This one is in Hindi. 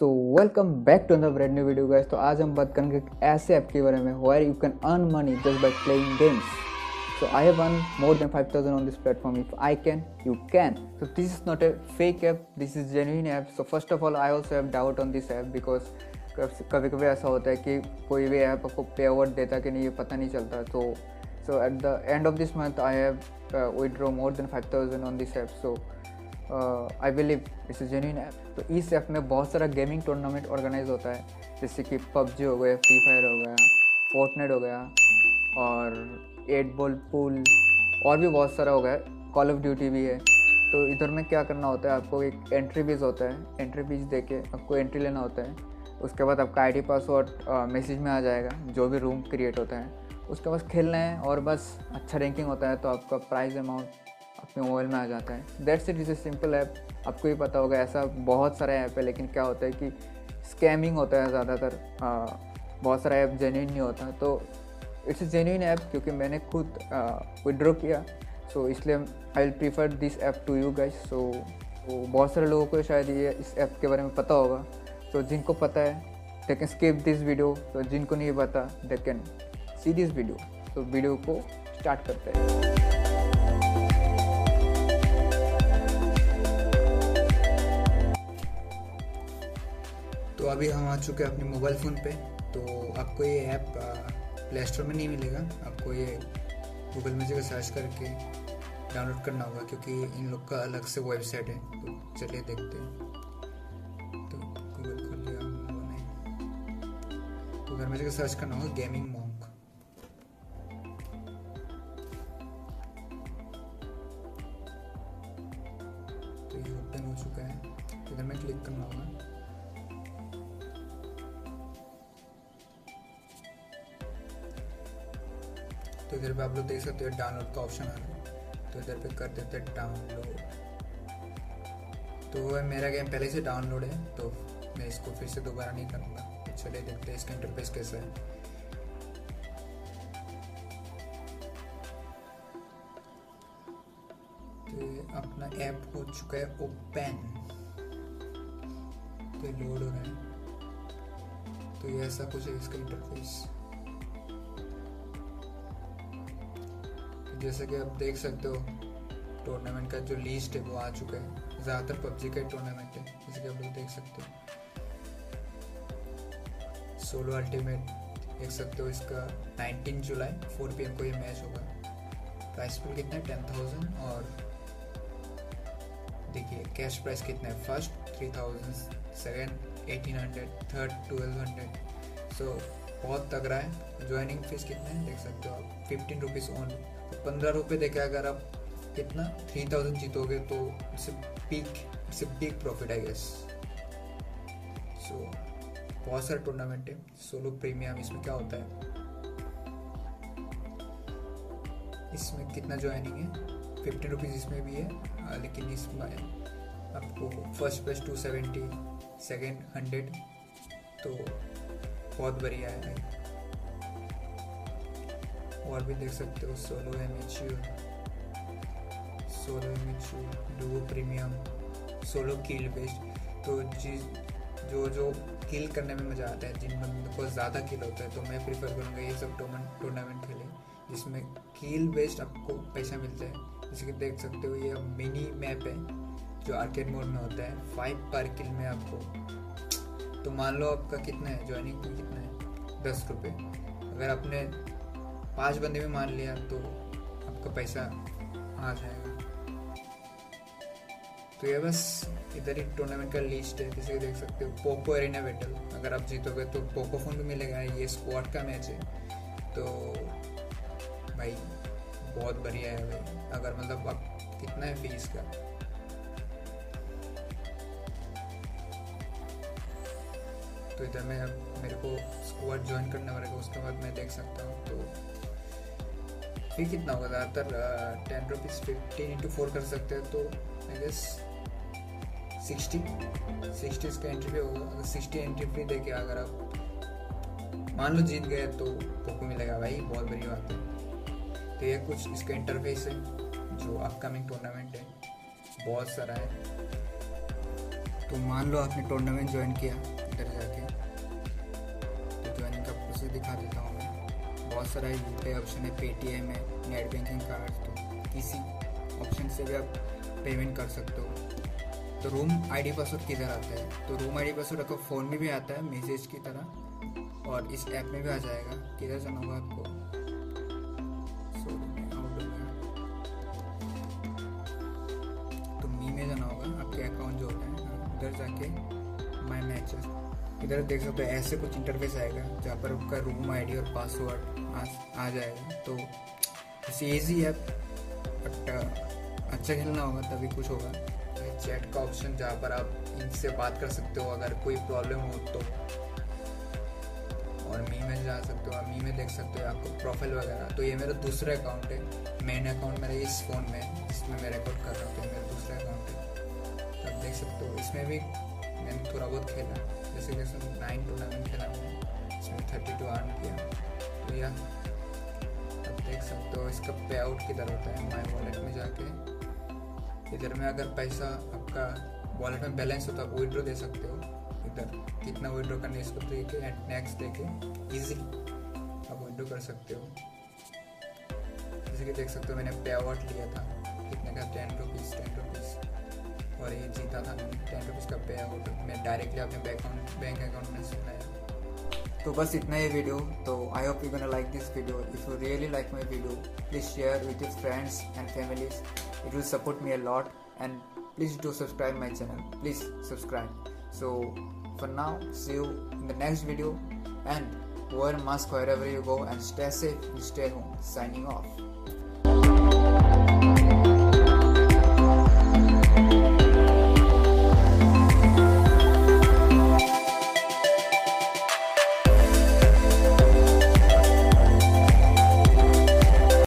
So welcome back to another new video guys तो आज हम बात करेंगे ऐसे ऐप के बारे में where you can earn money just by playing games so, i have earned more than 5000 on this platform if I can you can so this is not a fake app this is genuine app so first of all I also have doubt on this app because कभी कभी ऐसा होता है कि कोई भी ऐप आपको पे आउट देता कि नहीं, ये पता नहीं चलता। तो so at the end of this month I have withdraw more than five thousand on this app so I believe it's a genuine app तो इस ऐप में बहुत सारा गेमिंग टूर्नामेंट ऑर्गेनाइज होता है। जैसे कि पबजी हो गया फ्री फायर हो गया फोर्टनेट हो गया और एट बॉल पूल और भी बहुत सारा हो गया। कॉल ऑफ़ ड्यूटी भी है। तो इधर में क्या करना होता है? आपको एक एंट्री फ़ीस होता है। एंट्री फ़ीस दे के आपको एंट्री लेना होता है। उसके बाद आपका आईडी पासवर्ड मैसेज में आ जाएगा। जो भी रूम क्रिएट होता है। उसके बाद खेलना है और बस अच्छा रैंकिंग होता है। तो आपका प्राइज़ अमाउंट अपने मोबाइल में आ जाता है। That's it is a simple app आपको भी पता होगा ऐसा बहुत सारा ऐप है लेकिन क्या होता है कि स्कैमिंग होता है ज़्यादातर। बहुत सारा ऐप जेन्यून नहीं होता। तो इट्स ए जेन्यून ऐप क्योंकि मैंने खुद विड्रॉ किया। सो so, इसलिए I will prefer this app to you guys so बहुत सारे लोगों को शायद ये इस ऐप के बारे में पता होगा। तो so, जिनको पता है they can skip this video तो जिनको नहीं पता they can see this video तो वीडियो को स्टार्ट करते हैं। तो अभी हम आ चुके हैं अपने मोबाइल फ़ोन पे तो आपको ये ऐप प्ले स्टोर में नहीं मिलेगा। आपको ये गूगल में जगह सर्च करके डाउनलोड करना होगा, क्योंकि इन लोग का अलग से वेबसाइट है। तो चलिए देखते हैं। तो गूगल खोल लिया तो घर में जगह सर्च करना होगा गेमिंग मॉन्क तो इधर पे आप लोग देख सकते हो डाउनलोड का ऑप्शन आ रहा है। तो इधर पे कर देते हैं डाउनलोड तो मेरा गेम पहले से डाउनलोड है तो मैं इसको फिर से दोबारा नहीं करूँगा। तो चलिए देखते हैं इसका इंटरफेस कैसा है। तो अपना ऐप हो चुका है ओपन तो लोड हो रहा है। तो ये ऐसा कुछ है इसका इंटरफेस जैसे कि आप देख सकते हो टूर्नामेंट का जो लिस्ट है वो आ चुका है। ज़्यादातर पबजी का टूर्नामेंट है, जैसे कि आप लोग देख सकते हो। सोलो अल्टीमेट देख सकते हो इसका 19 जुलाई 4 पी को ये मैच होगा। प्राइस पुल कितना है? टेन थाउज़ेंड और देखिए कैश प्राइस कितना है? First three thousand second eighteen hundred third twelve hundred so बहुत तगड़ा है। ज्वाइनिंग फ़ीस कितना है? देख सकते हो आप फिफ्टीन रुपीज़ ऑन पंद्रह रुपये देखे अगर आप कितना? थ्री थाउज़ेंड जीतोगे तो it's big it's big profit I guess so बहुत सारे टूर्नामेंट है सोलो प्रीमियम इसमें क्या होता है? इसमें कितना ज्वाइनिंग है? फिफ्टी रुपीज़ इसमें भी है लेकिन इसमें आपको first plus two seventy second hundred तो बहुत बढ़िया है। और भी देख सकते हो solo amateur solo amateur duo premium solo kill based तो जिस, जो जो किल करने में मज़ा आता है, जिन बंदों को ज़्यादा किल होता है तो मैं प्रीफर करूँगा ये सब टूर्नामेंट खेले जिसमें किल बेस्ड आपको पैसा मिलता है जैसे कि देख सकते हो, ये मिनी मैप है, जो आर्केड मोड में होता है फाइव पर किल में आपको। तो मान लो आपका कितना है ज्वाइनिंग कितना है? दस रुपये अगर आपने पाँच बंदे में मान लिया तो आपका पैसा आ जाएगा। तो ये बस इधर ही टूर्नामेंट का लिस्ट है, जैसे देख सकते हो। पोको एरिना बैटल अगर आप जीतोगे तो पोको फ़ोन भी मिलेगा, ये स्क्वाड का मैच है। तो भाई, बहुत बढ़िया है भाई, अगर मतलब आप कितना है फ़ीस का। तो इधर में अब मेरे को स्क्वाड ज्वाइन करने वाले उसके बाद मैं देख सकता हूँ तो फ़ी कितना होगा ज़्यादातर ten rupees fifteen into four कर सकते हैं तो आई गेस सिक्सटी सिक्सटी इसका एंट्री फ़ी होगा। अगर सिक्सटी एंट्री फ़ी दे के अगर आप मान लो जीत गए तो पोको मिलेगा भाई, बहुत बड़ी बात है। तो ये कुछ इसका इंटरफेस है, जो अपकमिंग टूर्नामेंट है, बहुत सारा है। तो मान लो आपने टूर्नामेंट ज्वाइन किया, इधर जाके तो ज्वाइनिंग का प्रोसेस दिखा देता हूँ। बहुत सारा यू पी ऑप्शन है पेटीएम है नेट बैंकिंग कार्ड तो किसी ऑप्शन से भी आप पेमेंट कर सकते हो। तो रूम आईडी पासवर्ड किधर आता है? तो रूम आईडी पासवर्ड आपको फ़ोन में भी आता है मैसेज की तरह, और इस ऐप में भी आ जाएगा। किधर जाना होगा आपको? तो मी में जाना होगा, आपके अकाउंट जो होता है, उधर जाके माई मैचेस इधर देख सकते हो ऐसे कुछ इंटरफेस आएगा जहाँ पर आपका रूम आईडी और पासवर्ड आ, आ जाएगा। तो इसे ईजी है बट अच्छा खेलना होगा तभी कुछ होगा। चैट का ऑप्शन जहाँ पर आप इनसे बात कर सकते हो अगर कोई प्रॉब्लम हो तो। और मी में जा सकते हो आप मी में देख सकते हो आपको प्रोफ़ाइल वगैरह। तो ये मेरा दूसरा अकाउंट है मेन अकाउंट मेरा इस फ़ोन में है जिसमें मैं रिकॉर्ड कर रहा हूँ तो मेरा दूसरा अकाउंट है। तो आप देख सकते हो इसमें भी मैंने थोड़ा बहुत खेला। जैसे जैसे नाइन टूर्नामेंट खेला मैंने थर्टी टू अर्न किया। तो यह आप देख सकते हो, इसका पे आउट किधर होता है माई वॉलेट में जाके। इधर में अगर पैसा आपका वॉलेट में बैलेंस होता है विड्रो दे सकते हो। इधर, कितना विड्रो करना है इसको देके एंड नेक्स्ट देके इजी आप विड्रो कर सकते हो। जैसे कि देख सकते हो, मैंने पे आउट लिया था। कितने का? टेन रुपीज़ टेन रुपीज़ और ये जीता था टेन रुपीज़ का पे आउट। मैं डायरेक्टली अपने बैंक अकाउंट बैंक अकाउंट में सुनाया तो बस इतना ही वीडियो तो I hope you gonna like this video if you really like my video please share with your friends and families it will support me a lot and please do subscribe my channel please subscribe so for now see you in the next video and wear mask wherever you go and stay safe stay home signing off